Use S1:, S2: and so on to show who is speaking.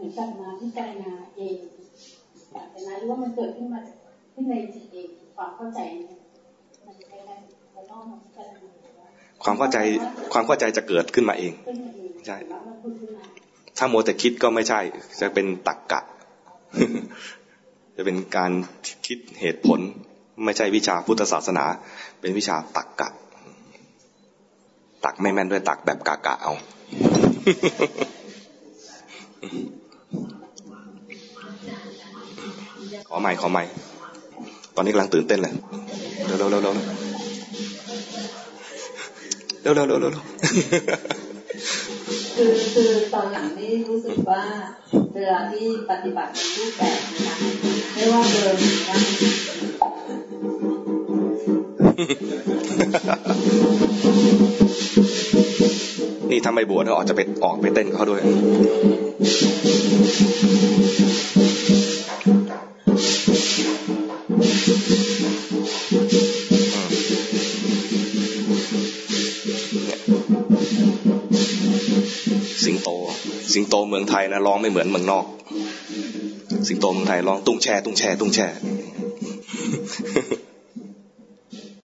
S1: มือนกับมาพิจารณาเองจากนั้นหรือว่ามันเกิดขึ้นมาขึ้นในจิตเองความเข้าใจมันจะได้เราต้องมาพิจารณา
S2: ความเข้าใจความเข้าใจจะเกิดขึ้นมาเองใช่ถ้าโมแต่คิดก็ไม่ใช่ จะเป็นตักกะ จะเป็นการคิดเหตุผล ไม่ใช่วิชาพุทธศาสนา เป็นวิชาตักกะ ตักไม่แม่นด้วยตักแบบกะกะเอา ขอใหม่ขอใหม่ตอนนี้กำลังตื่นเต้นเลยเร็วเร็วเร็วเร็วเร็วเร็วเร็วเร็ว
S3: คือคือตอนหลังนี่รู้สึกว่าเวลาที่ปฏิบัติรูปแบบนะคะไม่ว่าเดิน
S2: นะนี่ทำไมบวชเขาออกจะไปออกไปเต้นเขาด้วย ยสิงโต สิงโตเมืองไทยนะร้องไม่เหมือนเมืองนอก สิงโตเมืองไทยร้องตุ้งแช่ตุ้งแช่ตุ้งแช่